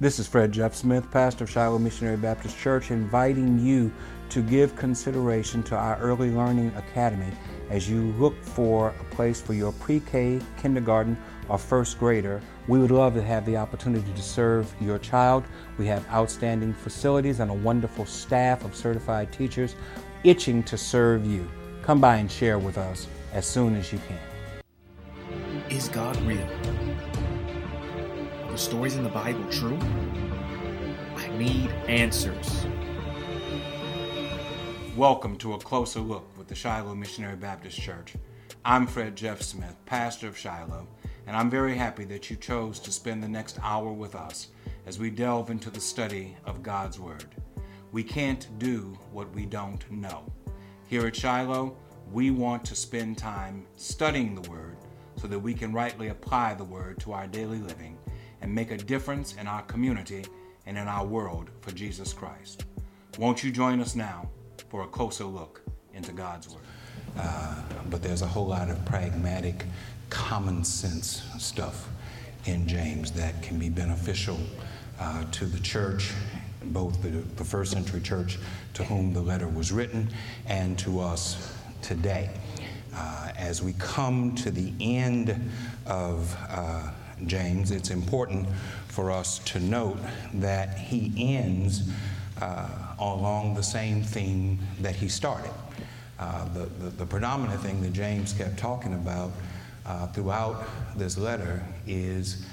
This is Fred Jeff Smith, pastor of Shiloh Missionary Baptist Church, inviting you to give consideration to our Early Learning Academy as you look for a place for your pre K, kindergarten, or first grader. We would love to have the opportunity to serve your child. We have outstanding facilities and a wonderful staff of certified teachers itching to serve you. Come by and share with us as soon as you can. Is God real? The stories in the Bible true? I need answers. Welcome to a closer look with the Shiloh Missionary Baptist Church. I'm Fred Jeff Smith, pastor of Shiloh, and I'm very happy that you chose to spend the next hour with us as we delve into the study of God's Word. We can't do what we don't know. Here at Shiloh, we want to spend time studying the Word so that we can rightly apply the Word to our daily living and make a difference in our community and in our world for Jesus Christ. Won't you join us now for a closer look into God's Word? Uh, but there's a whole lot of pragmatic, common sense stuff in James that can be beneficial uh, to the church, both the, the first century church to whom the letter was written and to us today. Uh, as we come to the end of uh, James, it's important for us to note that he ends uh, along the same theme that he started. Uh, the, the, the, predominant thing that James kept talking about uh, throughout this letter is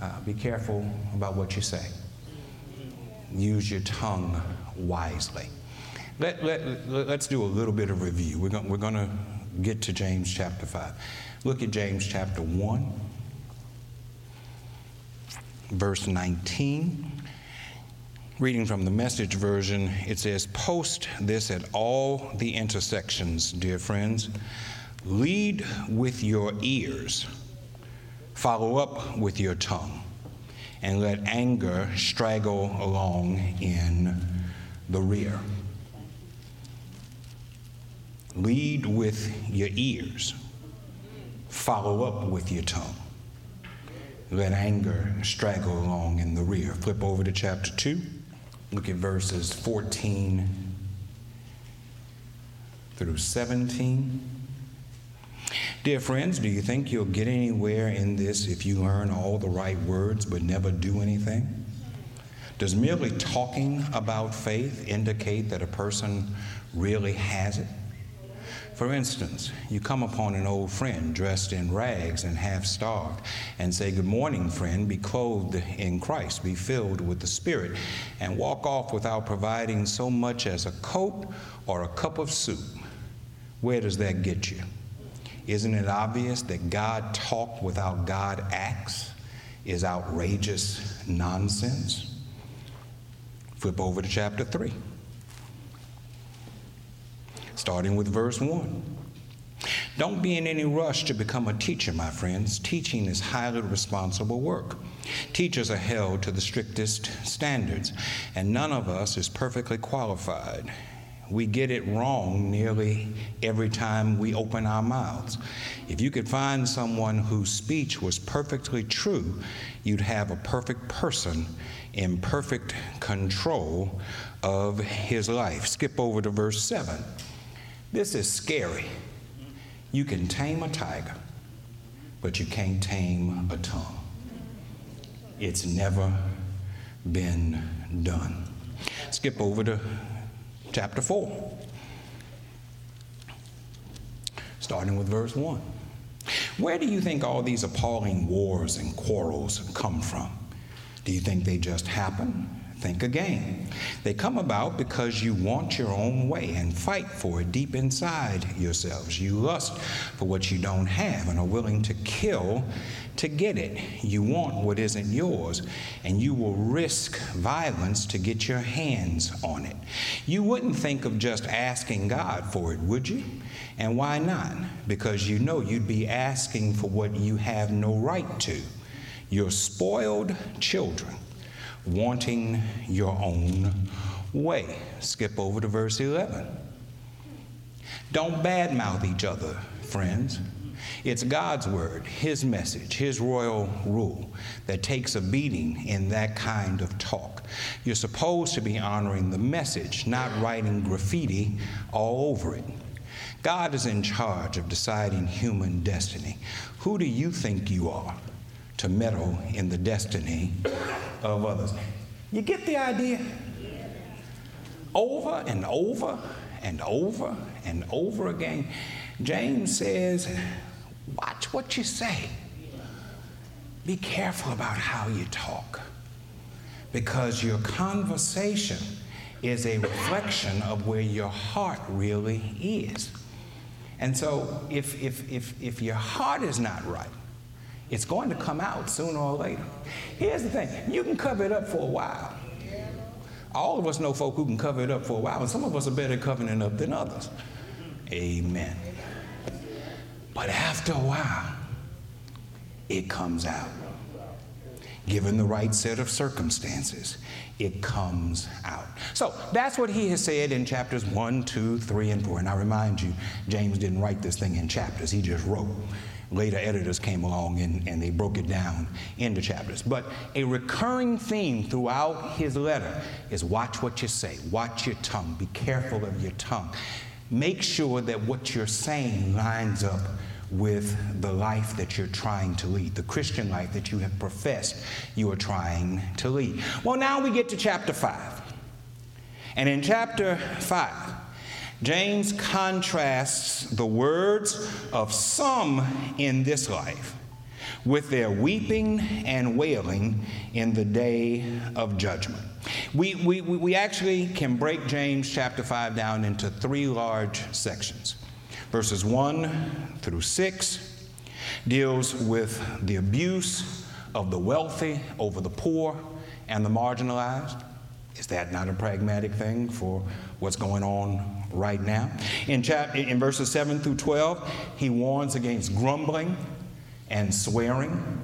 uh, be careful about what you say. Use your tongue wisely. Let, let, let, us do a little bit of review. We're going we're to get to James chapter 5. Look at James chapter 1, verse 19. Reading from the message version, it says, Post this at all the intersections, dear friends. Lead with your ears, follow up with your tongue, and let anger straggle along in the rear. Lead with your ears, follow up with your tongue. Let anger straggle along in the rear. Flip over to chapter 2. Look at verses 14 through 17. Dear friends, do you think you'll get anywhere in this if you learn all the right words but never do anything? Does merely talking about faith indicate that a person really has it? For instance, you come upon an old friend dressed in rags and half starved and say, Good morning, friend, be clothed in Christ, be filled with the Spirit, and walk off without providing so much as a coat or a cup of soup. Where does that get you? Isn't it obvious that God talk without God acts is outrageous nonsense? Flip over to chapter 3 starting with verse 1. Don't be in any rush to become a teacher, my friends. Teaching is highly responsible work. Teachers are held to the strictest standards, and none of us is perfectly qualified. We get it wrong nearly every time we open our mouths. If you could find someone whose speech was perfectly true, you'd have a perfect person in perfect control of his life. Skip over to verse 7. This is scary. You can tame a tiger, but you can't tame a tongue. It's never been done. Skip over to chapter 4, starting with verse 1. Where do you think all these appalling wars and quarrels come from? Do you think they just happen? Think again. They come about because you want your own way and fight for it deep inside yourselves. You lust for what you don't have and are willing to kill to get it. You want what isn't yours, and you will risk violence to get your hands on it. You wouldn't think of just asking God for it, would you? And why not? Because you know you'd be asking for what you have no right to. You're spoiled children wanting your own way. Skip over to verse 11. Don't badmouth each other, friends. It's God's word, His message, His royal rule that takes a beating in that kind of talk. You're supposed to be honoring the message, not writing graffiti all over it. God is in charge of deciding human destiny. Who do you think you are to meddle in the destiny of others? You get the idea? Over and over and over and over again, James says, Watch what you say. Be careful about how you talk because your conversation is a reflection of where your heart really is. And so, if, if, if, if your heart is not right, it's going to come out sooner or later. Here's the thing you can cover it up for a while. All of us know folk who can cover it up for a while, and some of us are better covering it up than others. Amen. But after a while, it comes out. Given the right set of circumstances, it comes out. So that's what he has said in chapters 1, 2, 3, and 4. And I remind you, James didn't write this thing in chapters, he just wrote. Later editors came along and, and they broke it down into chapters. But a recurring theme throughout his letter is watch what you say, watch your tongue, be careful of your tongue. Make sure that what you're saying lines up with the life that you're trying to lead, the Christian life that you have professed you are trying to lead. Well, now we get to chapter 5. And in chapter 5, James contrasts the words of some in this life with their weeping and wailing in the day of judgment. We, we, we actually can break James chapter 5 down into three large sections. Verses 1 through 6 deals with the abuse of the wealthy over the poor and the marginalized. Is that not a pragmatic thing for what's going on right now? In, chap- in verses 7 through 12, he warns against grumbling and swearing.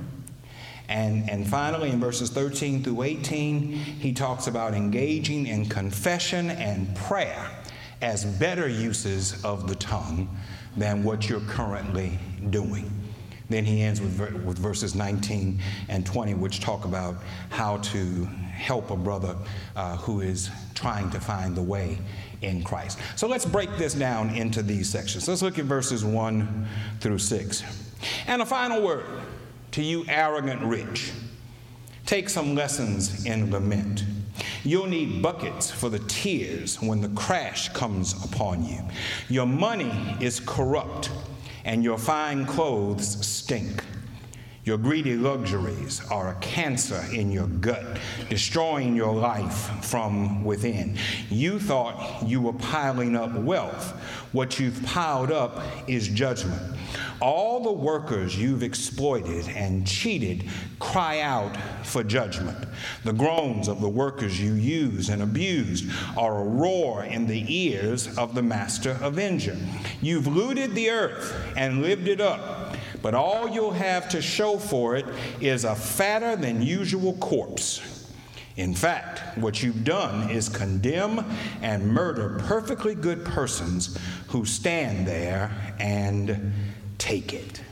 And, and finally, in verses 13 through 18, he talks about engaging in confession and prayer as better uses of the tongue than what you're currently doing. Then he ends with, with verses 19 and 20, which talk about how to help a brother uh, who is trying to find the way in Christ. So let's break this down into these sections. Let's look at verses 1 through 6. And a final word to you, arrogant rich. Take some lessons in lament. You'll need buckets for the tears when the crash comes upon you. Your money is corrupt, and your fine clothes stink. Your greedy luxuries are a cancer in your gut, destroying your life from within. You thought you were piling up wealth. What you've piled up is judgment. All the workers you've exploited and cheated cry out for judgment. The groans of the workers you used and abused are a roar in the ears of the master avenger. You've looted the earth and lived it up but all you'll have to show for it is a fatter than usual corpse. In fact, what you've done is condemn and murder perfectly good persons who stand there and take it.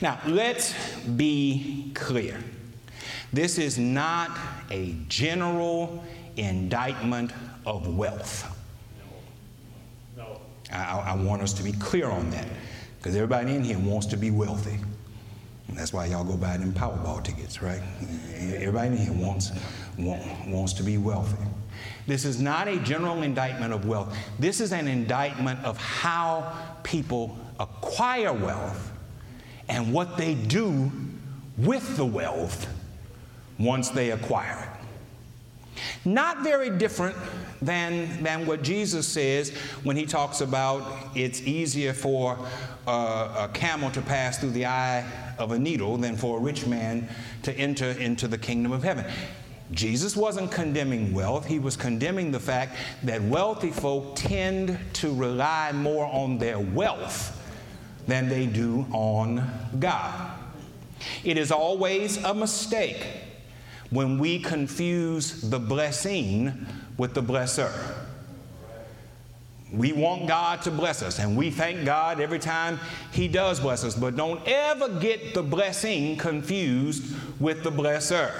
Now, let's be clear. This is not a general indictment of wealth. No. no. I, I want us to be clear on that. Because everybody in here wants to be wealthy. And that's why y'all go buy them Powerball tickets, right? Everybody in here wants, want, wants to be wealthy. This is not a general indictment of wealth. This is an indictment of how people acquire wealth and what they do with the wealth once they acquire it. Not very different than, than what Jesus says when he talks about it's easier for a, a camel to pass through the eye of a needle than for a rich man to enter into the kingdom of heaven. Jesus wasn't condemning wealth, he was condemning the fact that wealthy folk tend to rely more on their wealth than they do on God. It is always a mistake when we confuse the blessing with the blesser. We want God to bless us, and we thank God every time He does bless us. But don't ever get the blessing confused with the blesser.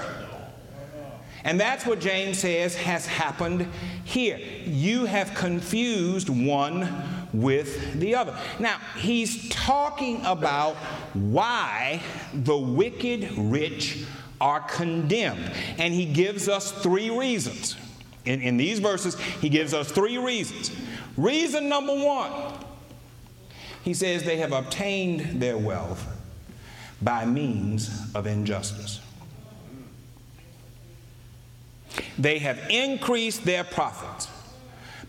And that's what James says has happened here. You have confused one with the other. Now, he's talking about why the wicked rich are condemned. And he gives us three reasons. In, in these verses, he gives us three reasons. Reason number one, he says they have obtained their wealth by means of injustice. They have increased their profits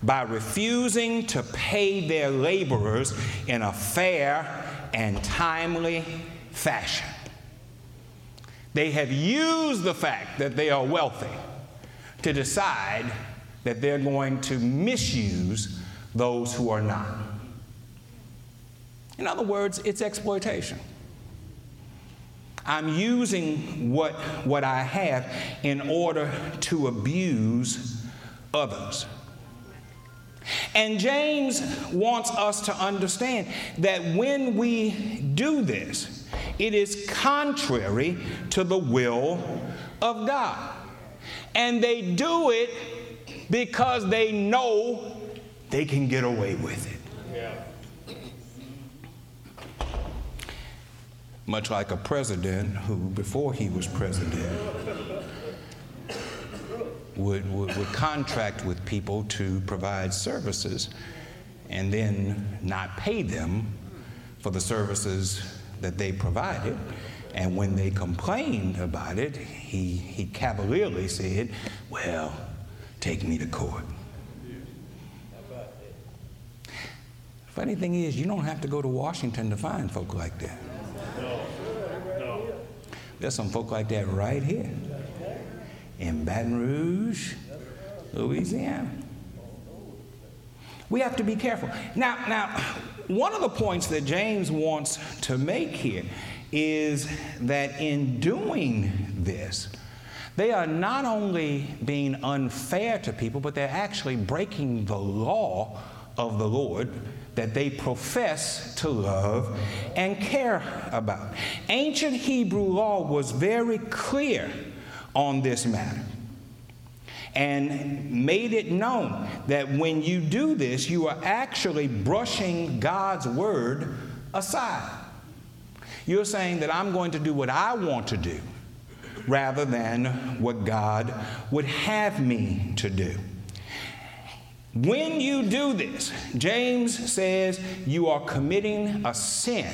by refusing to pay their laborers in a fair and timely fashion. They have used the fact that they are wealthy to decide that they're going to misuse those who are not. In other words, it's exploitation. I'm using what, what I have in order to abuse others. And James wants us to understand that when we do this, it is contrary to the will of God. And they do it because they know they can get away with it. Much like a president who, before he was president, would, would, would contract with people to provide services and then not pay them for the services that they provided. And when they complained about it, he, he cavalierly said, Well, take me to court. Funny thing is, you don't have to go to Washington to find folk like that. There's some folk like that right here in Baton Rouge, Louisiana. We have to be careful. Now, now, one of the points that James wants to make here is that in doing this, they are not only being unfair to people, but they're actually breaking the law of the Lord that they profess to love and care about. Ancient Hebrew law was very clear on this matter and made it known that when you do this, you are actually brushing God's word aside. You're saying that I'm going to do what I want to do rather than what God would have me to do. When you do this, James says you are committing a sin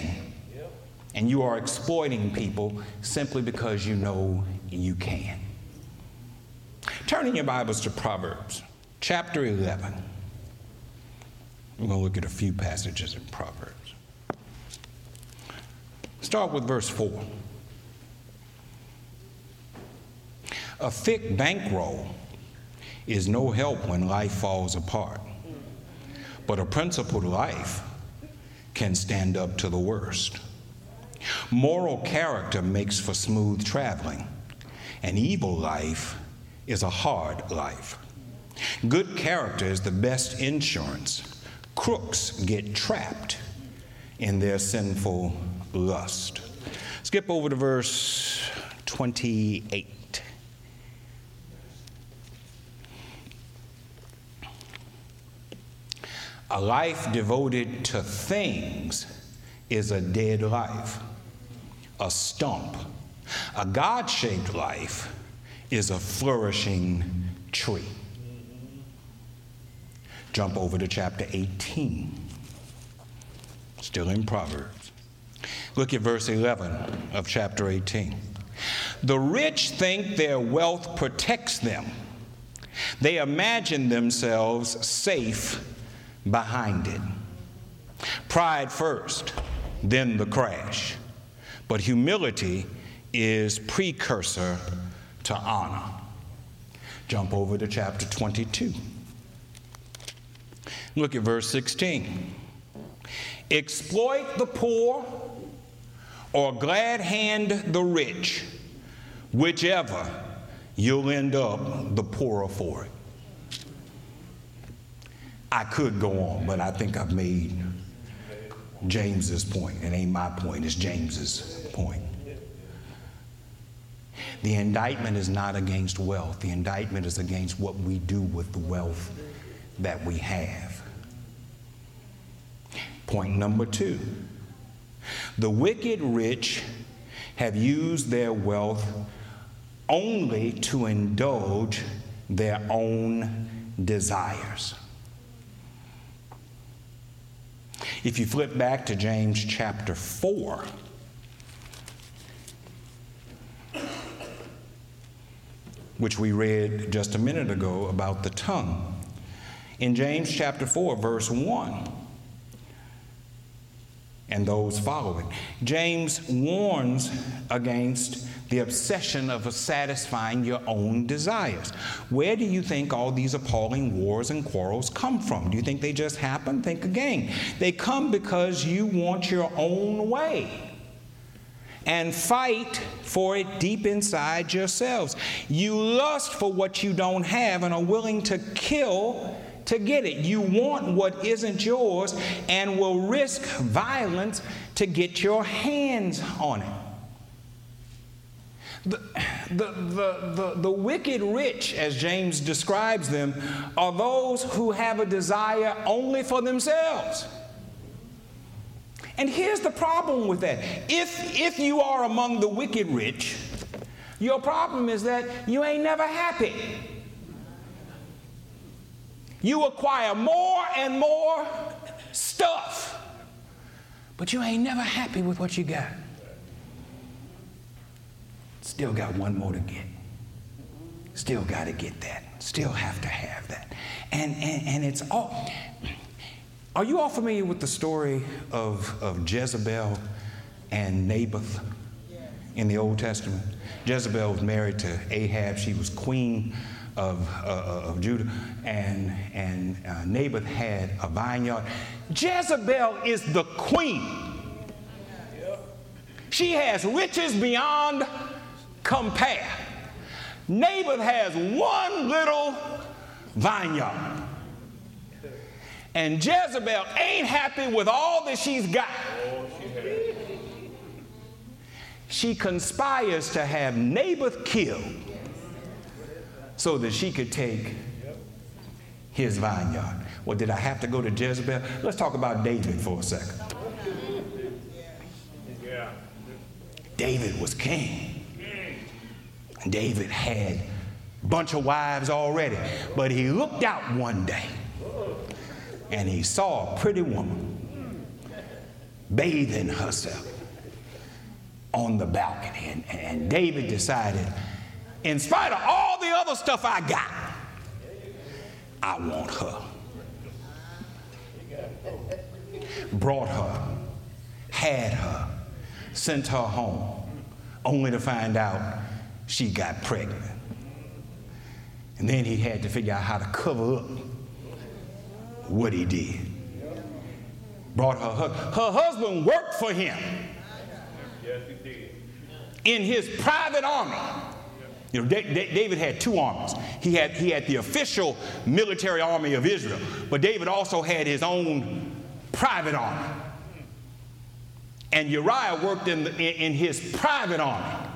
and you are exploiting people simply because you know you can. Turn in your Bibles to Proverbs chapter 11. We're going to look at a few passages in Proverbs. Start with verse 4. A thick bankroll is no help when life falls apart, but a principled life can stand up to the worst. Moral character makes for smooth traveling. An evil life is a hard life. Good character is the best insurance. Crooks get trapped in their sinful lust. Skip over to verse 28. A life devoted to things is a dead life a stump. A God shaped life is a flourishing tree. Jump over to chapter 18, still in Proverbs. Look at verse 11 of chapter 18. The rich think their wealth protects them, they imagine themselves safe behind it. Pride first, then the crash. But humility is precursor to honor. Jump over to chapter 22. Look at verse 16. Exploit the poor or glad hand the rich, whichever, you'll end up the poorer for it. I could go on, but I think I've made James's point. It ain't my point, it's James's point. The indictment is not against wealth, the indictment is against what we do with the wealth that we have. Point number two the wicked rich have used their wealth only to indulge their own desires. If you flip back to James chapter 4, which we read just a minute ago about the tongue, in James chapter 4, verse 1, and those following, James warns against the obsession of satisfying your own desires. Where do you think all these appalling wars and quarrels come from? Do you think they just happen? Think again. They come because you want your own way and fight for it deep inside yourselves. You lust for what you don't have and are willing to kill to get it. You want what isn't yours and will risk violence to get your hands on it. The, the, the, the, the wicked rich, as James describes them, are those who have a desire only for themselves. And here's the problem with that. If, if you are among the wicked rich, your problem is that you ain't never happy. You acquire more and more stuff, but you ain't never happy with what you got. Still got one more to get. Still got to get that. Still have to have that. And, and, and it's all. Are you all familiar with the story of, of Jezebel and Naboth in the Old Testament? Jezebel was married to Ahab. She was queen of, uh, of Judah. And, and uh, Naboth had a vineyard. Jezebel is the queen. She has riches beyond compare. Naboth has one little vineyard. And Jezebel ain't happy with all that she's got. She conspires to have Naboth killed so that she could take his vineyard. Well, did I have to go to Jezebel? Let's talk about David for a second. David was king. David had a bunch of wives already, but he looked out one day and he saw a pretty woman bathing herself on the balcony. And, and David decided, in spite of all the other stuff I got, I want her. Brought her, had her, sent her home, only to find out she got pregnant. And then he had to figure out how to cover up what he did. Brought her. Her husband worked for him. In his private army. You know, David had two armies. He had, he had the official military army of Israel, but David also had his own private army. And Uriah worked in, the, in his private army.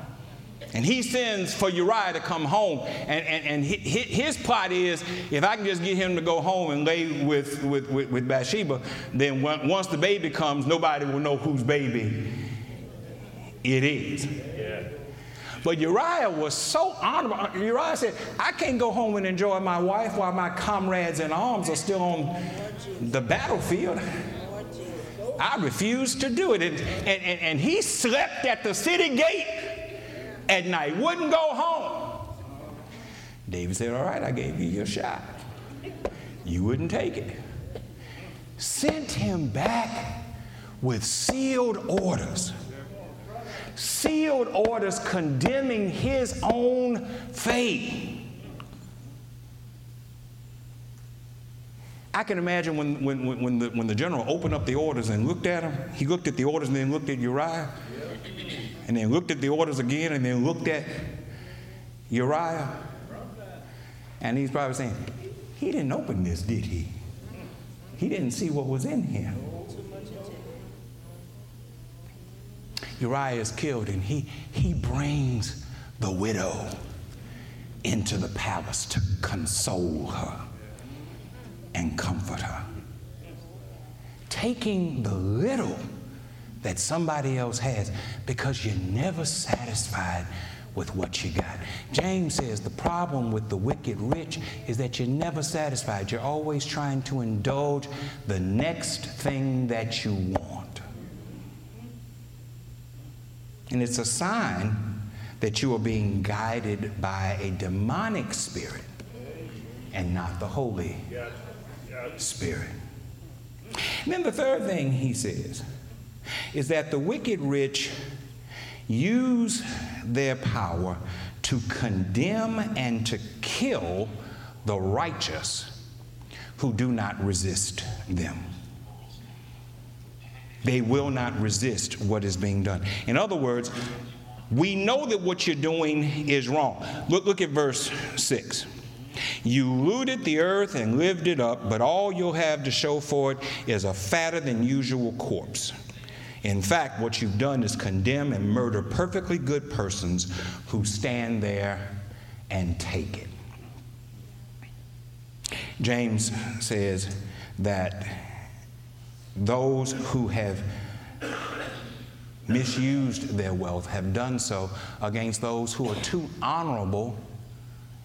And he sends for Uriah to come home. And, and, and his plot is if I can just get him to go home and lay with, with, with, with Bathsheba, then once the baby comes, nobody will know whose baby it is. Yeah. But Uriah was so honorable. Uh, Uriah said, I can't go home and enjoy my wife while my comrades in arms are still on the battlefield. I refuse to do it. And, and, and he slept at the city gate at night, wouldn't go home. David said, All right, I gave you your shot. You wouldn't take it. Sent him back with sealed orders. Sealed orders condemning his own fate. I can imagine when, when, when, the, when the general opened up the orders and looked at them, he looked at the orders and then looked at Uriah and then looked at the orders again and then looked at Uriah. And he's probably saying, He didn't open this, did he? he didn't see what was in here. Uriah is killed, and he, he brings the widow into the palace to console her and comfort her. Taking the little that somebody else has because you're never satisfied with what you got. James says the problem with the wicked rich is that you're never satisfied. You're always trying to indulge the next thing that you want. And it's a sign that you are being guided by a demonic spirit and not the Holy Spirit. And then the third thing he says is that the wicked rich use their power to condemn and to kill the righteous who do not resist them. They will not resist what is being done. In other words, we know that what you're doing is wrong. Look, look at verse 6. You looted the earth and lived it up, but all you'll have to show for it is a fatter than usual corpse. In fact, what you've done is condemn and murder perfectly good persons who stand there and take it. James says that those who have misused their wealth have done so against those who are too honorable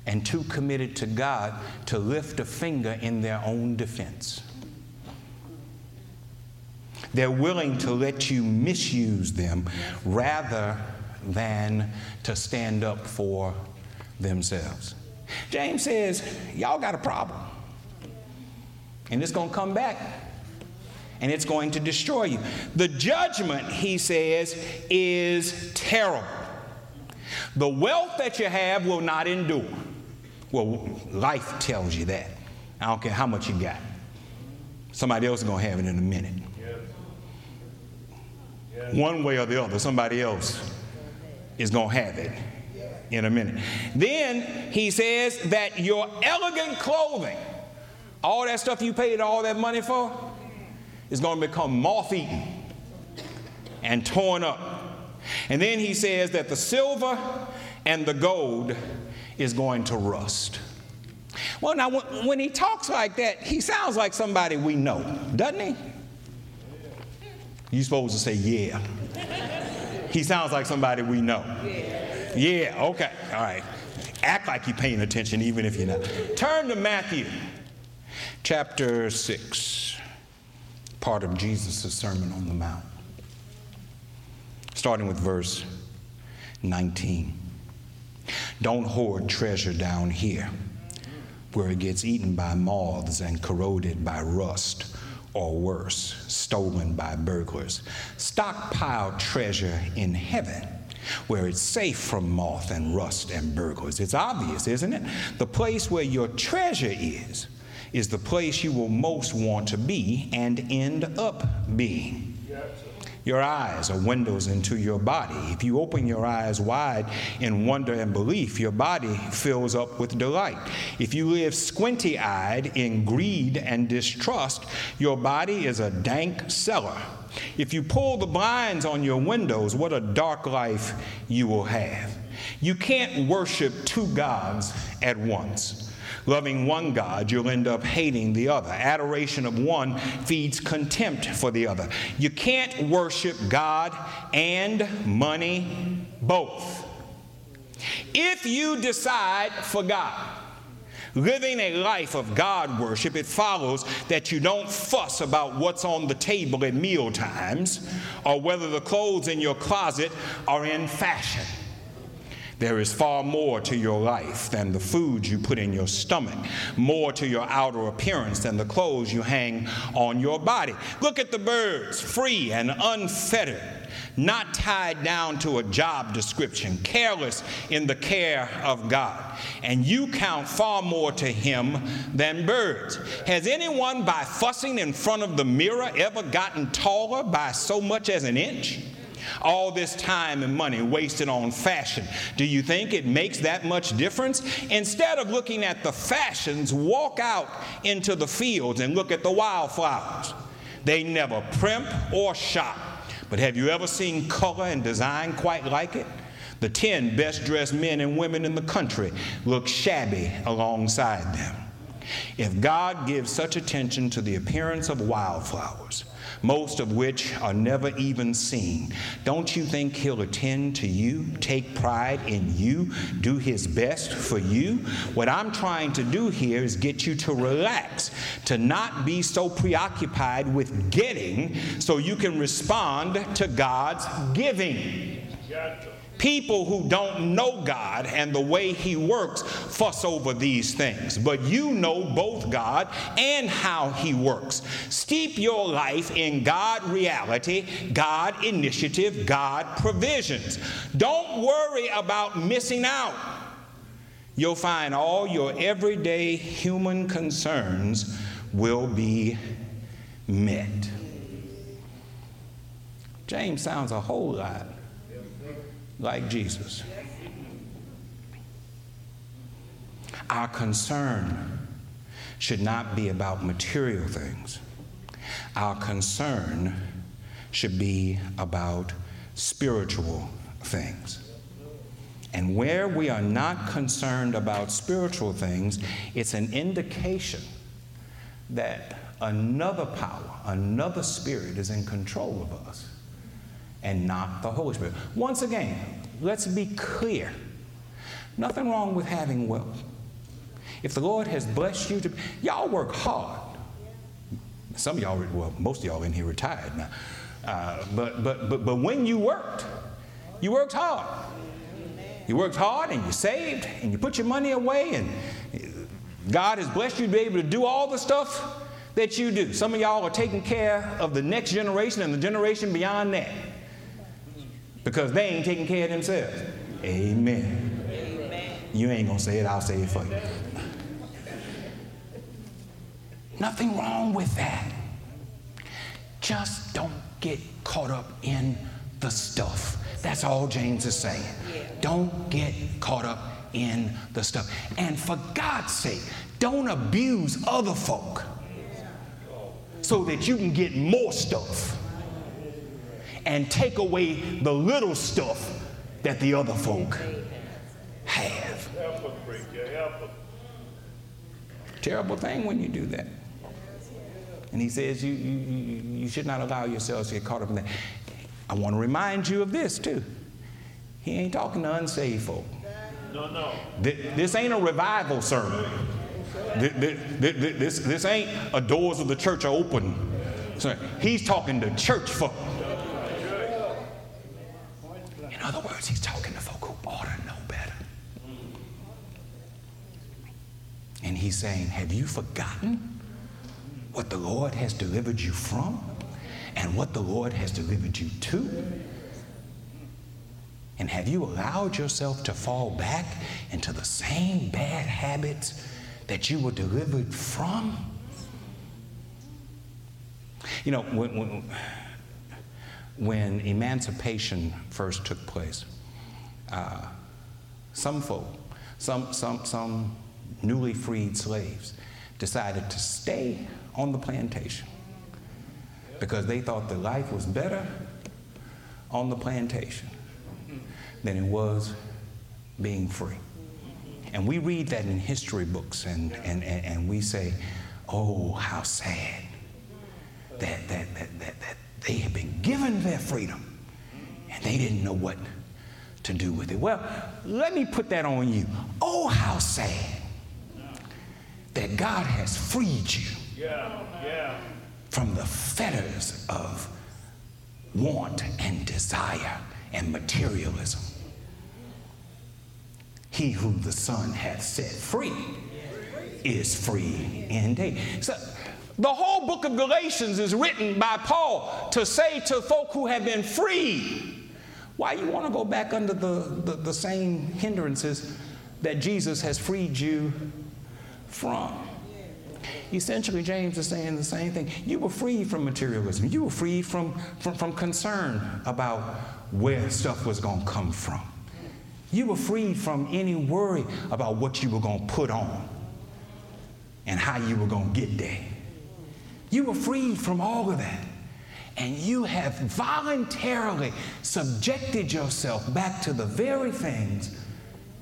and too committed to God to lift a finger in their own defense. They're willing to let you misuse them rather than to stand up for themselves. James says, Y'all got a problem. And it's going to come back and it's going to destroy you. The judgment, he says, is terrible. The wealth that you have will not endure. Well, life tells you that. I don't care how much you got. Somebody else is going to have it in a minute. One way or the other, somebody else is going to have it in a minute. Then he says that your elegant clothing, all that stuff you paid all that money for, is going to become moth eaten and torn up. And then he says that the silver and the gold is going to rust. Well, now, when he talks like that, he sounds like somebody we know, doesn't he? You supposed to say, yeah. He sounds like somebody we know. Yeah, okay, all right. Act like you're paying attention, even if you're not. Turn to Matthew chapter 6, part of Jesus' Sermon on the Mount, starting with verse 19. Don't hoard treasure down here where it gets eaten by moths and corroded by rust or worse, stolen by burglars. Stockpile treasure in heaven where it's safe from moth and rust and burglars. It's obvious, isn't it? The place where your treasure is, is the place you will most want to be and end up being. Your eyes are windows into your body. If you open your eyes wide in wonder and belief, your body fills up with delight. If you live squinty eyed in greed and distrust, your body is a dank cellar. If you pull the blinds on your windows, what a dark life you will have. You can't worship two gods at once. Loving one God, you'll end up hating the other. Adoration of one feeds contempt for the other. You can't worship God and money both. If you decide for God, living a life of God worship, it follows that you don't fuss about what's on the table at meal times or whether the clothes in your closet are in fashion. There is far more to your life than the food you put in your stomach, more to your outer appearance than the clothes you hang on your body. Look at the birds, free and unfettered, not tied down to a job description, careless in the care of God. And you count far more to Him than birds. Has anyone, by fussing in front of the mirror, ever gotten taller by so much as an inch? All this time and money wasted on fashion. Do you think it makes that much difference? Instead of looking at the fashions, walk out into the fields and look at the wildflowers. They never primp or shop. But have you ever seen color and design quite like it? The 10 best dressed men and women in the country look shabby alongside them. If God gives such attention to the appearance of wildflowers, most of which are never even seen. Don't you think He'll attend to you, take pride in you, do His best for you? What I'm trying to do here is get you to relax, to not be so preoccupied with getting so you can respond to God's giving. People who don't know God and the way He works fuss over these things. But you know both God and how He works. Steep your life in God reality, God initiative, God provisions. Don't worry about missing out. You'll find all your everyday human concerns will be met. James sounds a whole lot like Jesus. Our concern should not be about material things. Our concern should be about spiritual things. And where we are not concerned about spiritual things, it's an indication that another power, another spirit is in control of us and not the Holy Spirit. Once again, let's be clear. Nothing wrong with having wealth. If the Lord has blessed you to, y'all work hard. Some of y'all, well, most of y'all in here retired now. Uh, but, but, but, but when you worked, you worked hard. You worked hard and you saved and you put your money away, and God has blessed you to be able to do all the stuff that you do. Some of y'all are taking care of the next generation and the generation beyond that because they ain't taking care of themselves. Amen. Amen. You ain't going to say it, I'll say it for you. Nothing wrong with that. Just don't get caught up in the stuff. That's all James is saying. Don't get caught up in the stuff. And for God's sake, don't abuse other folk so that you can get more stuff and take away the little stuff that the other folk have. Terrible thing when you do that. And he says you, you, you should not allow yourselves to get caught up in that. I want to remind you of this too. He ain't talking to unsaved folk. No, no. This ain't a revival sermon. This, this this ain't a doors of the church are open. He's talking to church folk. He's saying, Have you forgotten what the Lord has delivered you from and what the Lord has delivered you to? And have you allowed yourself to fall back into the same bad habits that you were delivered from? You know, when, when when emancipation first took place, uh, some folk, some, some, some newly freed slaves, decided to stay on the plantation because they thought the life was better on the plantation than it was being free. And we read that in history books and, and, and, and we say, oh, how sad that, that, that, that, that they had been given their freedom and they didn't know what to do with it. Well, let me put that on you. Oh, how sad that God has freed you yeah, yeah. from the fetters of want and desire and materialism. He whom the Son hath set free is free indeed. So the whole book of Galatians is written by Paul to say to folk who have been freed, why you want to go back under the, the, the same hindrances that Jesus has freed you from? Essentially, James is saying the same thing. You were freed from materialism. You were freed from, from, from concern about where stuff was going to come from. You were freed from any worry about what you were going to put on and how you were going to get there. You were freed from all of that. And you have voluntarily subjected yourself back to the very things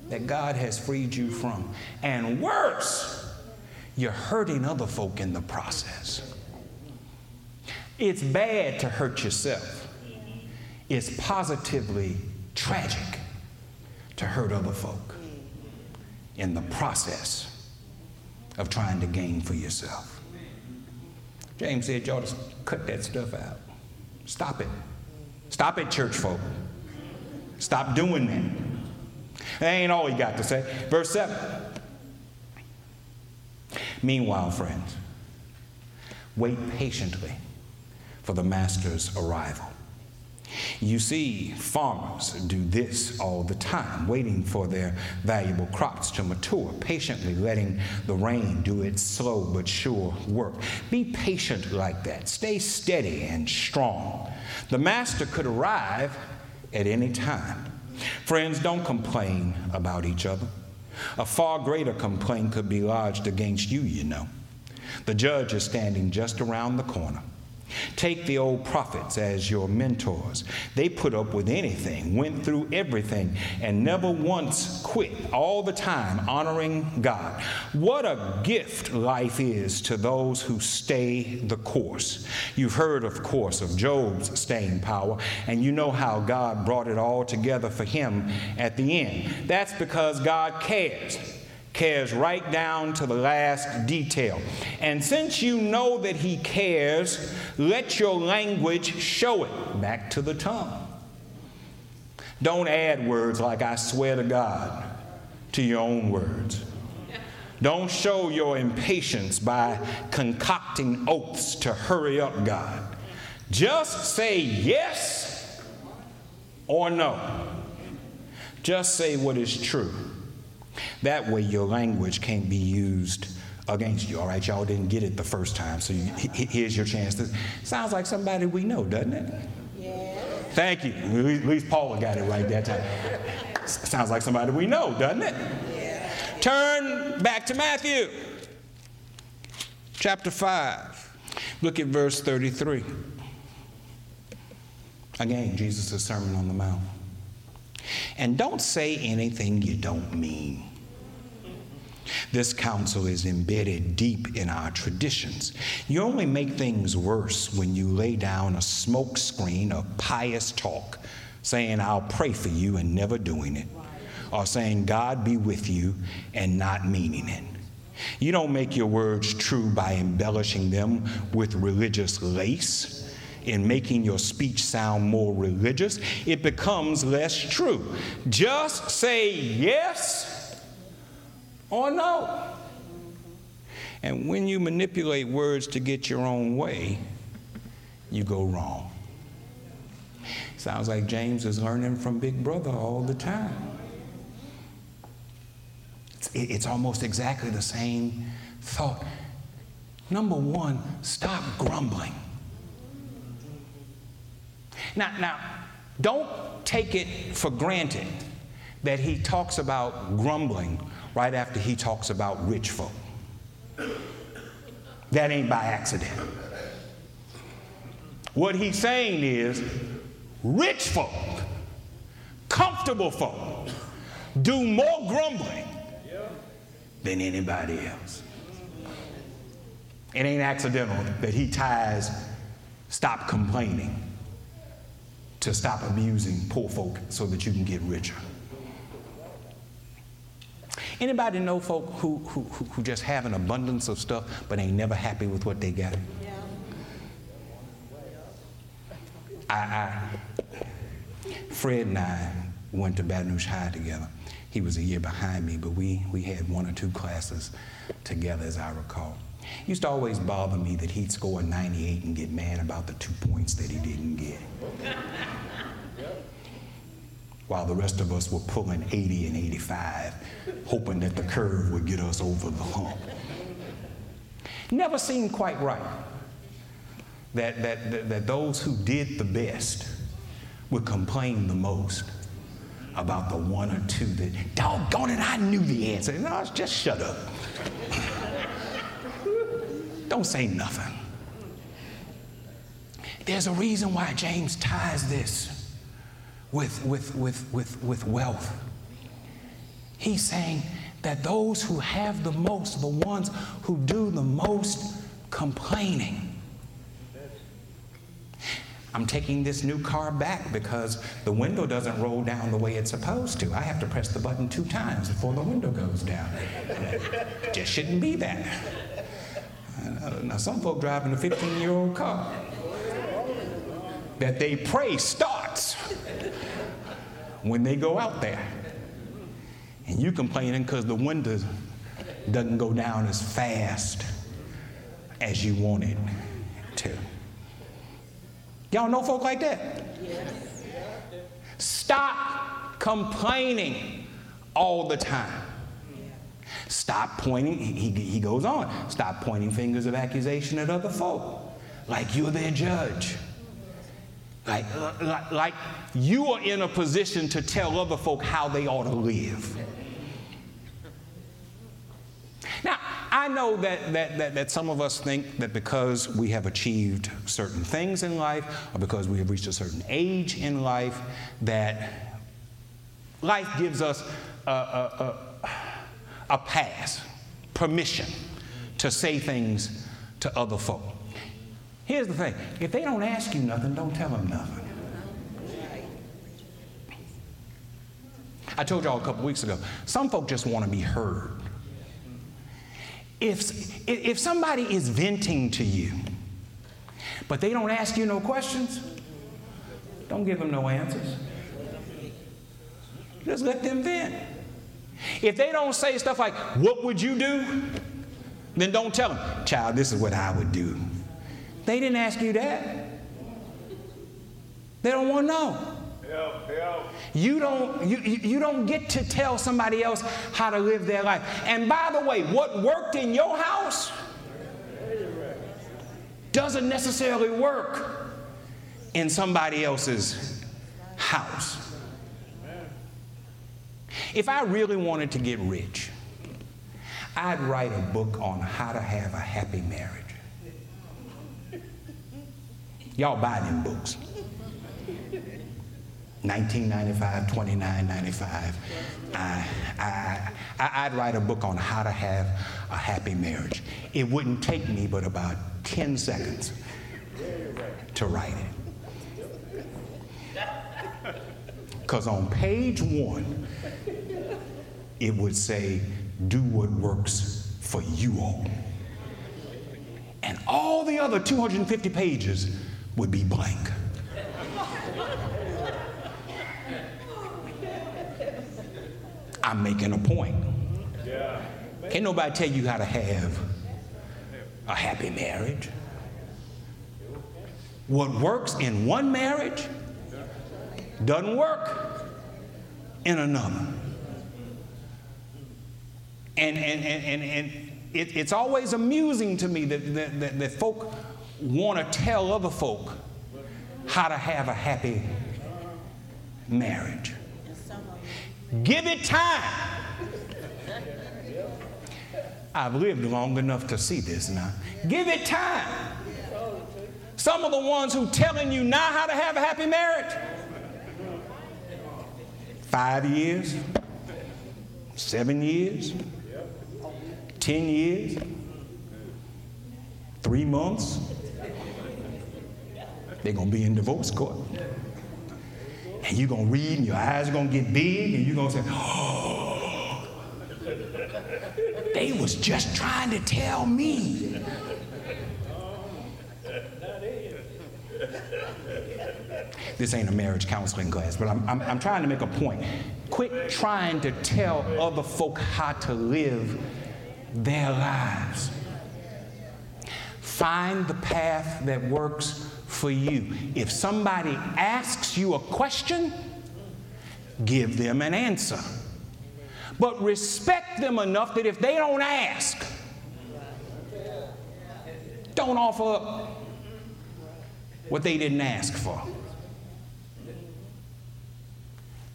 that God has freed you from. And worse, you're hurting other folk in the process. It's bad to hurt yourself, it's positively tragic to hurt other folk in the process of trying to gain for yourself. James said, y'all just cut that stuff out. Stop it. Stop it, church folk. Stop doing that. That ain't all he got to say. Verse 7. Meanwhile, friends, wait patiently for the master's arrival. You see, farmers do this all the time, waiting for their valuable crops to mature, patiently letting the rain do its slow but sure work. Be patient like that. Stay steady and strong. The master could arrive at any time. Friends, don't complain about each other. A far greater complaint could be lodged against you, you know. The judge is standing just around the corner. Take the old prophets as your mentors. They put up with anything, went through everything, and never once quit, all the time honoring God. What a gift life is to those who stay the course. You've heard, of course, of Job's staying power, and you know how God brought it all together for him at the end. That's because God cares cares right down to the last detail. And since you know that He cares, let your language show it back to the tongue. Don't add words like I swear to God to your own words. Don't show your impatience by concocting oaths to hurry up God. Just say yes or no. Just say what is true. That way, your language can't be used against you. All right, y'all didn't get it the first time, so you, here's your chance. To, sounds like somebody we know, doesn't it? Yeah. Thank you. At least Paula got it right that time. Sounds like somebody we know, doesn't it? Yeah. Turn back to Matthew, chapter 5. Look at verse 33. Again, Jesus' Sermon on the Mount. And don't say anything you don't mean. This counsel is embedded deep in our traditions. You only make things worse when you lay down a smokescreen of pious talk, saying, I'll pray for you and never doing it, or saying, God be with you and not meaning it. You don't make your words true by embellishing them with religious lace in making your speech sound more religious, it becomes less true. Just say yes or no. And when you manipulate words to get your own way, you go wrong. Sounds like James is learning from Big Brother all the time. It's, it's almost exactly the same thought. Number one, stop grumbling. Now, now, don't take it for granted that he talks about grumbling right after he talks about rich folk. That ain't by accident. What he's saying is rich folk, comfortable folk, do more grumbling than anybody else. It ain't accidental that he ties stop complaining to stop abusing poor folk so that you can get richer. Anybody know folk who, who, who just have an abundance of stuff but ain't never happy with what they got? Yeah. I, I, Fred and I went to Baton Rouge High together. He was a year behind me, but we, we had one or two classes together, as I recall. It used to always bother me that he'd score 98 and get mad about the two points that he didn't get. While the rest of us were pulling 80 and 85, hoping that the curve would get us over the hump. Never seemed quite right that, that, that, that those who did the best would complain the most about the one or two that, doggone it, I knew the answer. No, just shut up. Don't say nothing. There's a reason why James ties this with, with, with, with, with wealth. He's saying that those who have the most, the ones who do the most complaining, I'm taking this new car back because the window doesn't roll down the way it's supposed to. I have to press the button two times before the window goes down. It Just shouldn't be that. Now, some folk driving a 15 year old car that they pray starts when they go out there. And you complaining because the window doesn't go down as fast as you want it to. Y'all know folk like that? Yes. Stop complaining all the time. Stop pointing, he, he goes on, stop pointing fingers of accusation at other folk like you're their judge. Like, like, like you are in a position to tell other folk how they ought to live. Now, I know that, that, that, that some of us think that because we have achieved certain things in life or because we have reached a certain age in life, that life gives us a, a, a, a pass, permission to say things to other folk. Here's the thing if they don't ask you nothing, don't tell them nothing. I told y'all a couple weeks ago, some folk just want to be heard. If, if somebody is venting to you, but they don't ask you no questions, don't give them no answers. Just let them vent. If they don't say stuff like, What would you do? then don't tell them, Child, this is what I would do. They didn't ask you that. They don't want to know. You don't, you, you don't get to tell somebody else how to live their life. And by the way, what worked in your house doesn't necessarily work in somebody else's house. If I really wanted to get rich, I'd write a book on how to have a happy marriage. Y'all buy them books. 1995, 2995. I, I, I, would write a book on how to have a happy marriage. It wouldn't take me but about 10 seconds to write it. Because on page one, it would say, do what works for you all. And all the other 250 pages would be blank. I'm making a point. Can't nobody tell you how to have a happy marriage. What works in one marriage doesn't work in another. And, and, and, and, and it, it's always amusing to me that, that, that, that folk want to tell other folk how to have a happy marriage. Give it time. I've lived long enough to see this now. Give it time. Some of the ones who telling you now how to have a happy marriage. Five years, seven years, ten years, three months. They're gonna be in divorce court and you're going to read, and your eyes are going to get big, and you're going to say, oh, they was just trying to tell me. This ain't a marriage counseling class, but I'm, I'm, I'm trying to make a point. Quit trying to tell other folk how to live their lives. Find the path that works for you. If somebody asks you a question, give them an answer. But respect them enough that if they don't ask, Don't offer up what they didn't ask for.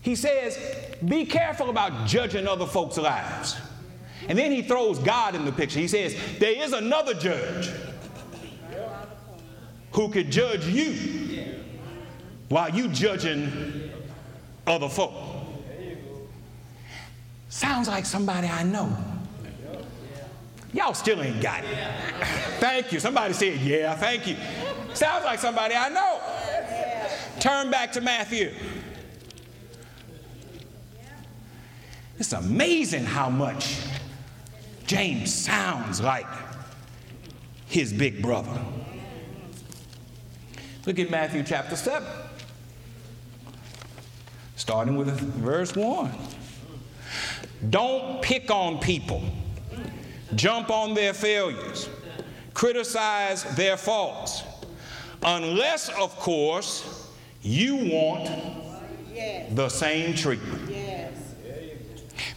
He says, be careful about judging other folks' lives. And then he throws God in the picture. He says, there is another judge who could judge you while you judging other folk. Sounds like somebody I know. Y'all still ain't got it. thank you. Somebody said, yeah, thank you. Sounds like somebody I know. Turn back to Matthew. It's amazing how much James sounds like his big brother. Look at Matthew chapter 7, starting with verse 1. Don't pick on people, jump on their failures, criticize their faults, unless, of course, you want the same treatment.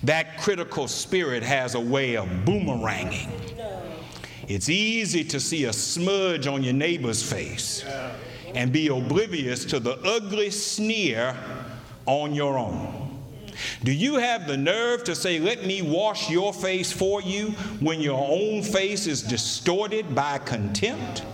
That critical spirit has a way of boomeranging. It's easy to see a smudge on your neighbor's face and be oblivious to the ugly sneer on your own. Do you have the nerve to say, Let me wash your face for you when your own face is distorted by contempt?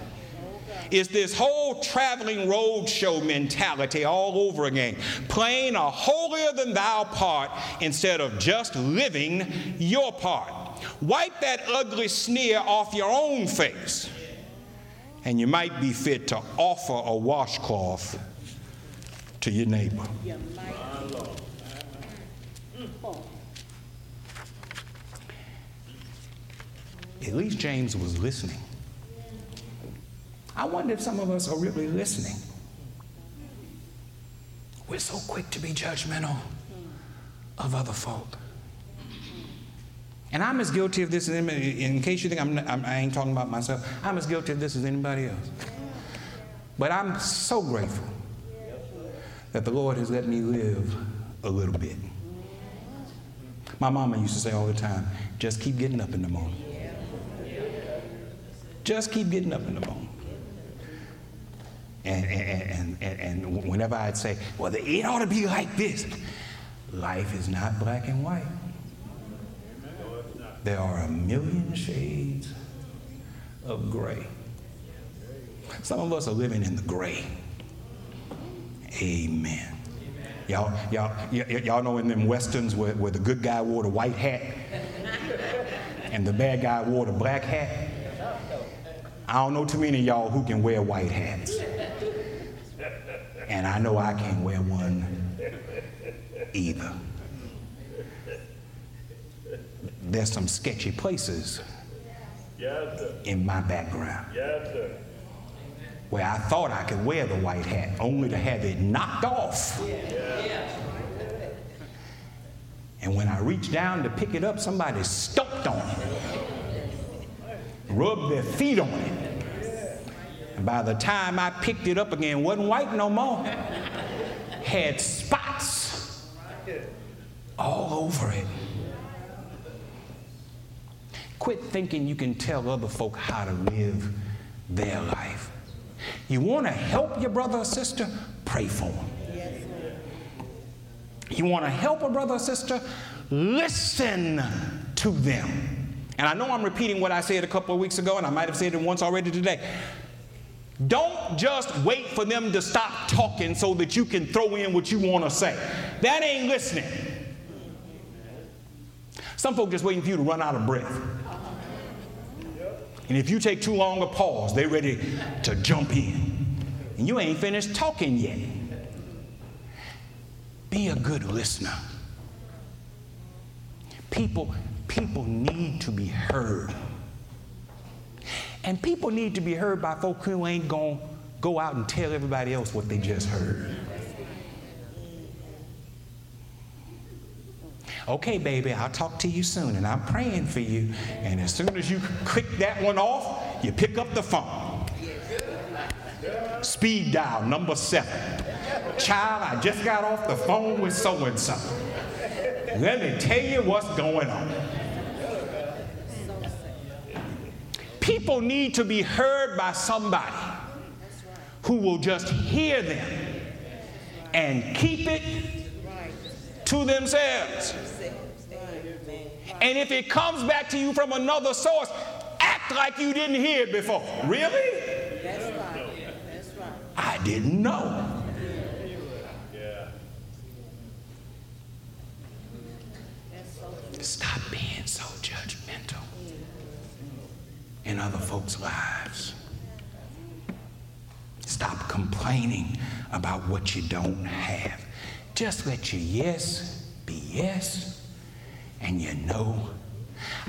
is this whole traveling roadshow mentality all over again, playing a holier than thou part instead of just living your part. Wipe that ugly sneer off your own face, and you might be fit to offer a washcloth to your neighbor. At least James was listening. I wonder if some of us are really listening. We're so quick to be judgmental of other folk. And I'm as guilty of this, as anybody, in case you think I'm, I'm, I ain't talking about myself, I'm as guilty of this as anybody else. But I'm so grateful that the Lord has let me live a little bit. My mama used to say all the time, just keep getting up in the morning. Just keep getting up in the morning. And, and, and, and, whenever I'd say, well, it ought to be like this, life is not black and white. There are a million shades of gray. Some of us are living in the gray. Amen. Y'all, y'all, y- y'all know in them westerns where, where the good guy wore the white hat and the bad guy wore the black hat? I don't know too many of y'all who can wear white hats. And I know I can't wear one either. There's some sketchy places yes, in my background yes, where I thought I could wear the white hat, only to have it knocked off. Yeah. And when I reached down to pick it up, somebody stomped on it, rubbed their feet on it. And by the time I picked it up again, wasn't white no more. Had spots all over it. Quit thinking you can tell other folk how to live their life. You want to help your brother or sister? Pray for them. You want to help a brother or sister? Listen to them. And I know I'm repeating what I said a couple of weeks ago, and I might have said it once already today. Don't just wait for them to stop talking so that you can throw in what you want to say. That ain't listening. Some folk just waiting for you to run out of breath. And if you take too long a pause, they're ready to jump in. And you ain't finished talking yet. Be a good listener. People, people need to be heard. And people need to be heard by folk who ain't to go out and tell everybody else what they just heard. Okay, baby, I'll talk to you soon, and I'm praying for you. And as soon as you click that one off, you pick up the phone. Speed dial number seven. Child, I just got off the phone with so and so. Let me tell you what's going on. People need to be heard by somebody who will just hear them and keep it to themselves. And if it comes back to you from another source, act like you didn't hear it before. Really? That's right. That's right. I didn't know. Stop being so judgmental in other folks' lives. Stop complaining about what you don't have. Just let your yes be yes, and you know,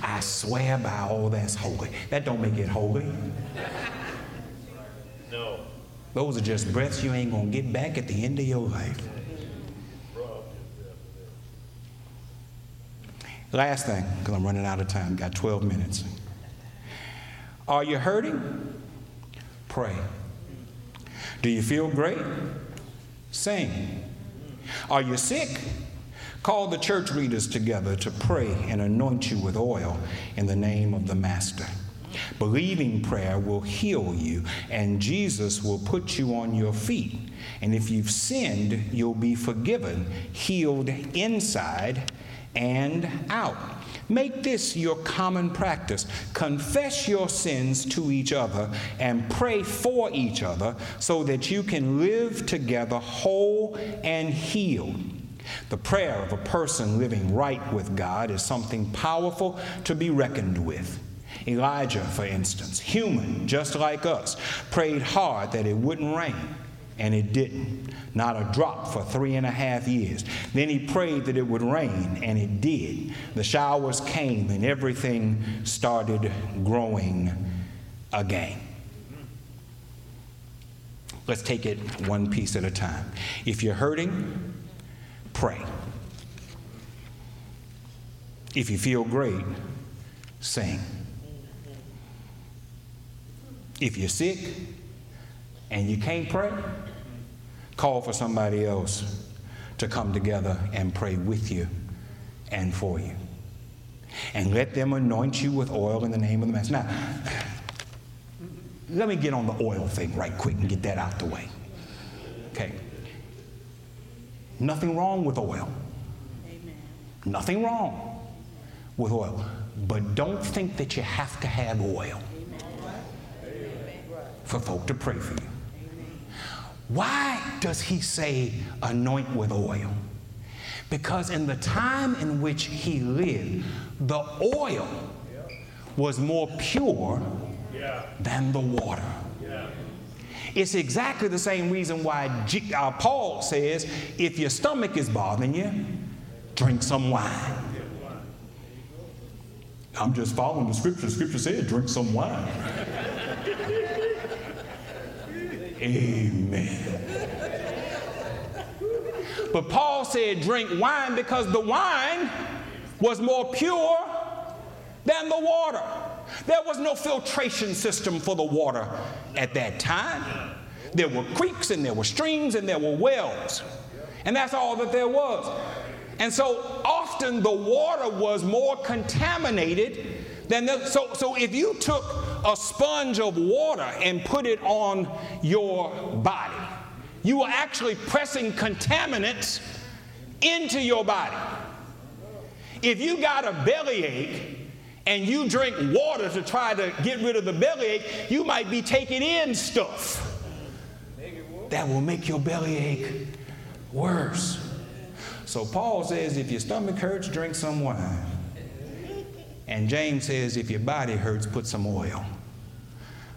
I swear by all that's holy. That don't make it holy. No. Those are just breaths you ain't gonna get back at the end of your life. Last thing, because I'm running out of time, got 12 minutes. Are you hurting? Pray. Do you feel great? Sing. Are you sick? Call the church leaders together to pray and anoint you with oil in the name of the Master. Believing prayer will heal you, and Jesus will put you on your feet. And if you've sinned, you'll be forgiven, healed inside and out. Make this your common practice. Confess your sins to each other and pray for each other so that you can live together whole and healed. The prayer of a person living right with God is something powerful to be reckoned with. Elijah, for instance, human, just like us, prayed hard that it wouldn't rain and it didn't. Not a drop for three and a half years. Then he prayed that it would rain, and it did. The showers came, and everything started growing again. Let's take it one piece at a time. If you're hurting, pray. If you feel great, sing. If you're sick and you can't pray, call for somebody else to come together and pray with you and for you. And let them anoint you with oil in the name of the Master. Now, let me get on the oil thing right quick and get that out the way. Okay. Nothing wrong with oil. Amen. Nothing wrong with oil. But don't think that you have to have oil Amen. for folk to pray for you. Why does he say anoint with oil? Because in the time in which he lived, the oil was more pure than the water. It's exactly the same reason why G- uh, Paul says if your stomach is bothering you, drink some wine. I'm just following the scripture. Scripture said, drink some wine. Amen. But Paul said, drink wine because the wine was more pure than the water. There was no filtration system for the water at that time. There were creeks and there were streams and there were wells. And that's all that there was. And so often the water was more contaminated than the, so so if you took a sponge of water and put it on your body. You are actually pressing contaminants into your body. If you got a bellyache and you drink water to try to get rid of the bellyache, you might be taking in stuff that will make your bellyache worse. So Paul says if your stomach hurts, drink some wine. And James says, if your body hurts, put some oil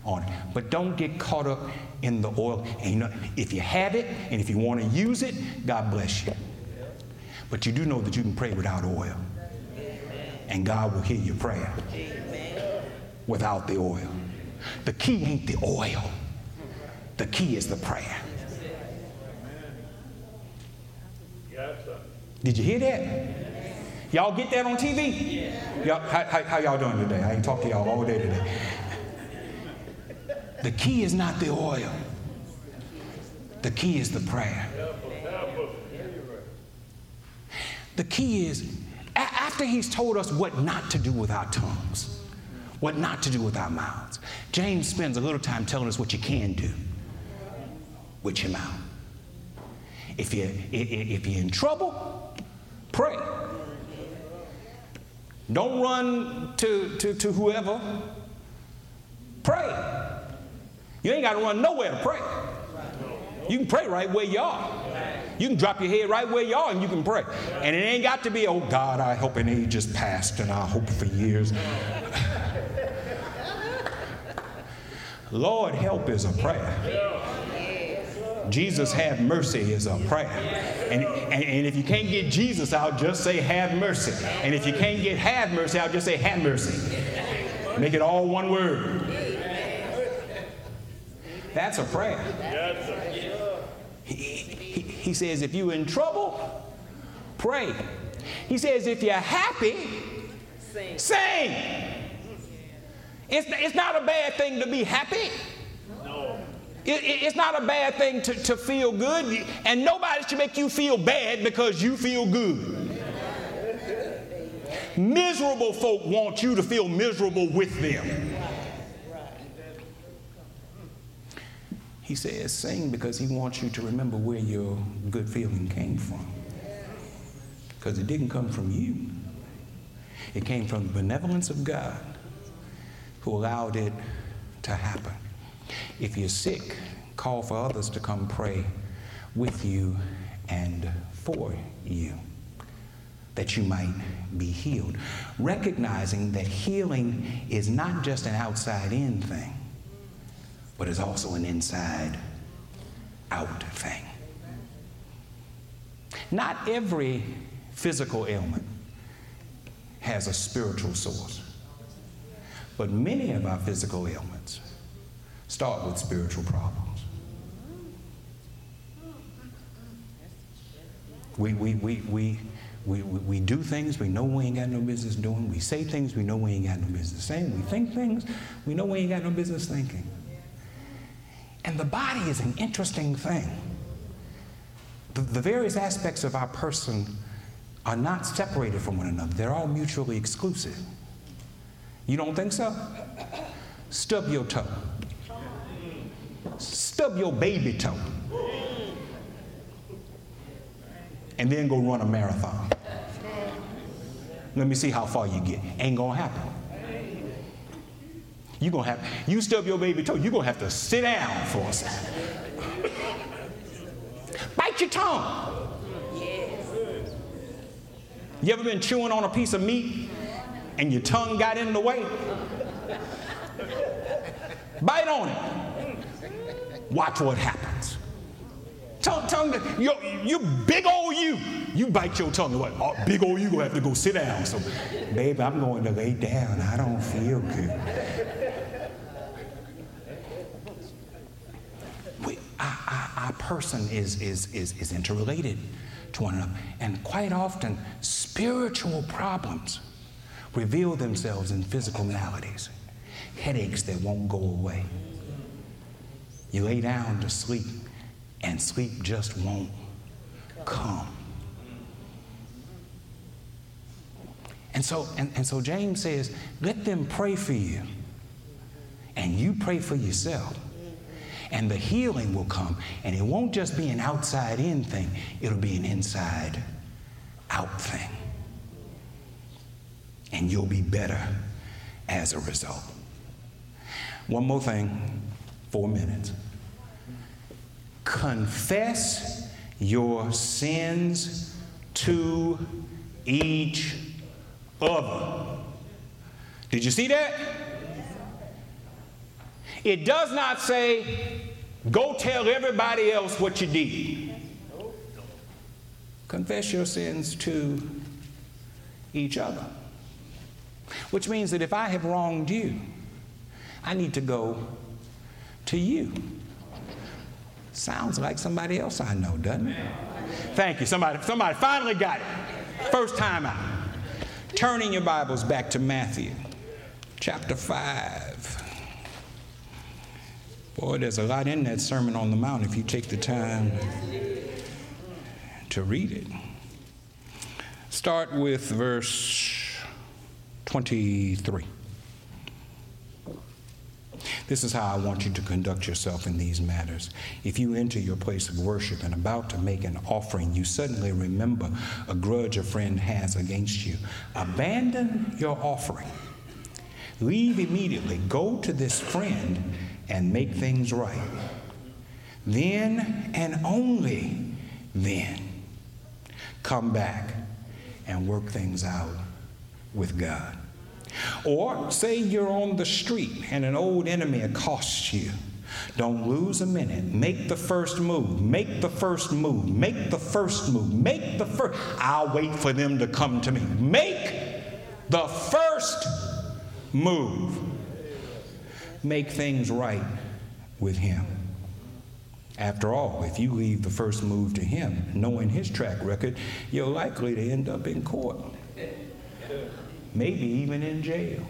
on it. But don't get caught up in the oil. If you have it and if you want to use it, God bless you. But you do know that you can pray without oil. And God will hear your prayer without the oil. The key ain't the oil, the key is the prayer. Did you hear that? Y'all get that on TV? Y'all, how, how, how y'all doing today? I ain't talked to y'all all day today. The key is not the oil. The key is the prayer. The key is after he's told us what not to do with our tongues, what not to do with our mouths. James spends a little time telling us what you can do with your mouth. If, you, if you're in trouble, pray. Don't run to, to, to whoever. Pray. You ain't got to run nowhere to pray. You can pray right where you are. You can drop your head right where you are and you can pray. And it ain't got to be, oh God, I hope an age is past and I hope for years. Lord, help is a prayer. Jesus, have mercy is a prayer. And, and, and, if you can't get Jesus out, just say, have mercy. And if you can't get have mercy out, just say, have mercy. Make it all one word. That's a prayer. He, he, says, if you're in trouble, pray. He says, if you're happy, sing. sing. It's, it's not a bad thing to be happy. It, it's not a bad thing to, to feel good, and nobody should make you feel bad because you feel good. Miserable folk want you to feel miserable with them. He says, sing because he wants you to remember where your good feeling came from. Because it didn't come from you, it came from the benevolence of God who allowed it to happen. If you're sick, call for others to come pray with you and for you that you might be healed. Recognizing that healing is not just an outside in thing, but it's also an inside out thing. Not every physical ailment has a spiritual source, but many of our physical ailments start with spiritual problems. We, we, we, we, we, we, do things we know we ain't got no business doing. We say things we know we ain't got no business saying. We think things we know we ain't got no business thinking. And the body is an interesting thing. The, the various aspects of our person are not separated from one another, they're all mutually exclusive. You don't think so? Stub your toe. Stub your baby toe. And then go run a marathon. Let me see how far you get. Ain't gonna happen. You gonna have you stub your baby toe. You gonna have to sit down for a second. Bite your tongue. You ever been chewing on a piece of meat and your tongue got in the way? Bite on it. Watch what happens. Tongue, tongue, you, you big old you. You bite your tongue. What? Oh, big old you gonna have to go sit down. So, baby, I'm going to lay down. I don't feel good. Our, person is, is, is, is interrelated to one another. And quite often, spiritual problems reveal themselves in physical maladies, headaches that won't go away you lay down to sleep, and sleep just won't come. And so, and, and so James says, let them pray for you, and you pray for yourself. And the healing will come. And it won't just be an outside in thing, it'll be an inside out thing. And you'll be better as a result. One more thing, four minutes confess your sins to each other. Did you see that? It does not say, go tell everybody else what you did. Confess your sins to each other. Which means that if I have wronged you, I need to go to you. Sounds like somebody else I know, doesn't it? Thank you. Somebody, somebody finally got it. First time out. Turning your Bibles back to Matthew chapter 5. Boy, there's a lot in that Sermon on the Mount if you take the time to read it. Start with verse 23. This is how I want you to conduct yourself in these matters. If you enter your place of worship and about to make an offering, you suddenly remember a grudge a friend has against you. Abandon your offering. Leave immediately. Go to this friend and make things right. Then and only then come back and work things out with God. Or say you're on the street and an old enemy accosts you. Don't lose a minute. Make the first move. Make the first move. Make the first move. Make the first. I'll wait for them to come to me. Make the first move. Make things right with Him. After all, if you leave the first move to Him, knowing His track record, you're likely to end up in court maybe even in jail.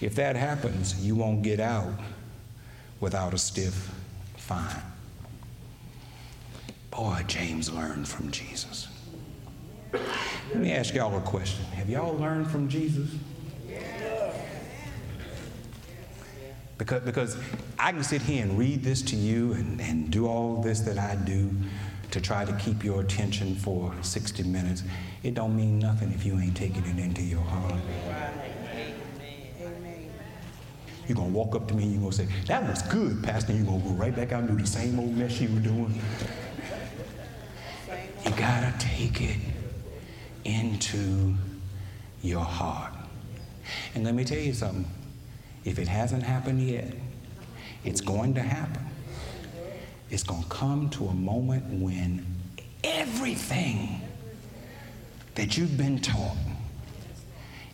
If that happens, you won't get out without a stiff fine. Boy, James learned from Jesus. Let me ask y'all a question. Have y'all learned from Jesus? Because, because I can sit here and read this to you and, and do all this that I do to try to keep your attention for 60 minutes, it don't mean nothing if you ain't taking it into your heart. You're going to walk up to me and you're going to say, That was good, Pastor. And you're going to go right back out and do the same old mess you were doing. You got to take it into your heart. And let me tell you something if it hasn't happened yet, it's going to happen it's going to come to a moment when everything that you've been taught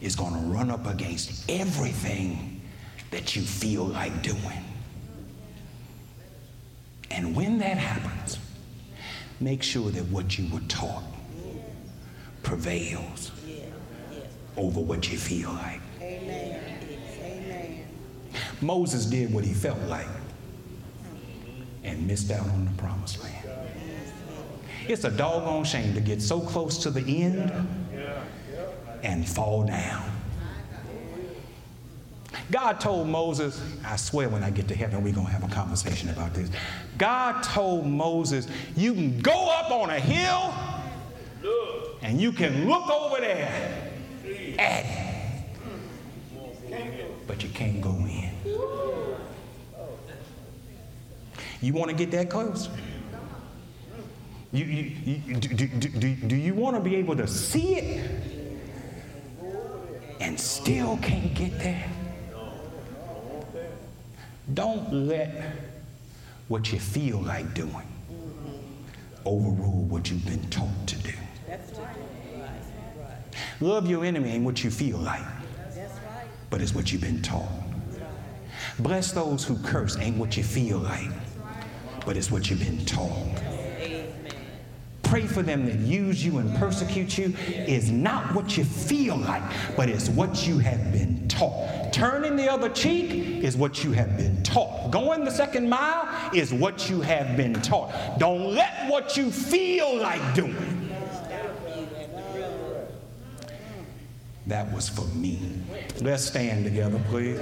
is going to run up against everything that you feel like doing. And when that happens, make sure that what you were taught prevails over what you feel like. Moses did what he felt like and missed out on the promised land. It's a doggone shame to get so close to the end and fall down. God told Moses, I swear when I get to heaven, we're going to have a conversation about this. God told Moses, you can go up on a hill and you can look over there at it, but you can't go in. You want to get that close? You, you, you, do, do, do, do you want to be able to see it and still can't get there? Don't let what you feel like doing overrule what you've been taught to do. Love your enemy ain't what you feel like, but it's what you've been taught. Bless those who curse ain't what you feel like, but it's what you've been taught. Pray for them that use you and persecute you is not what you feel like, but it's what you have been taught. Turning the other cheek is what you have been taught. Going the second mile is what you have been taught. Don't let what you feel like doing. That was for me. Let's stand together, please.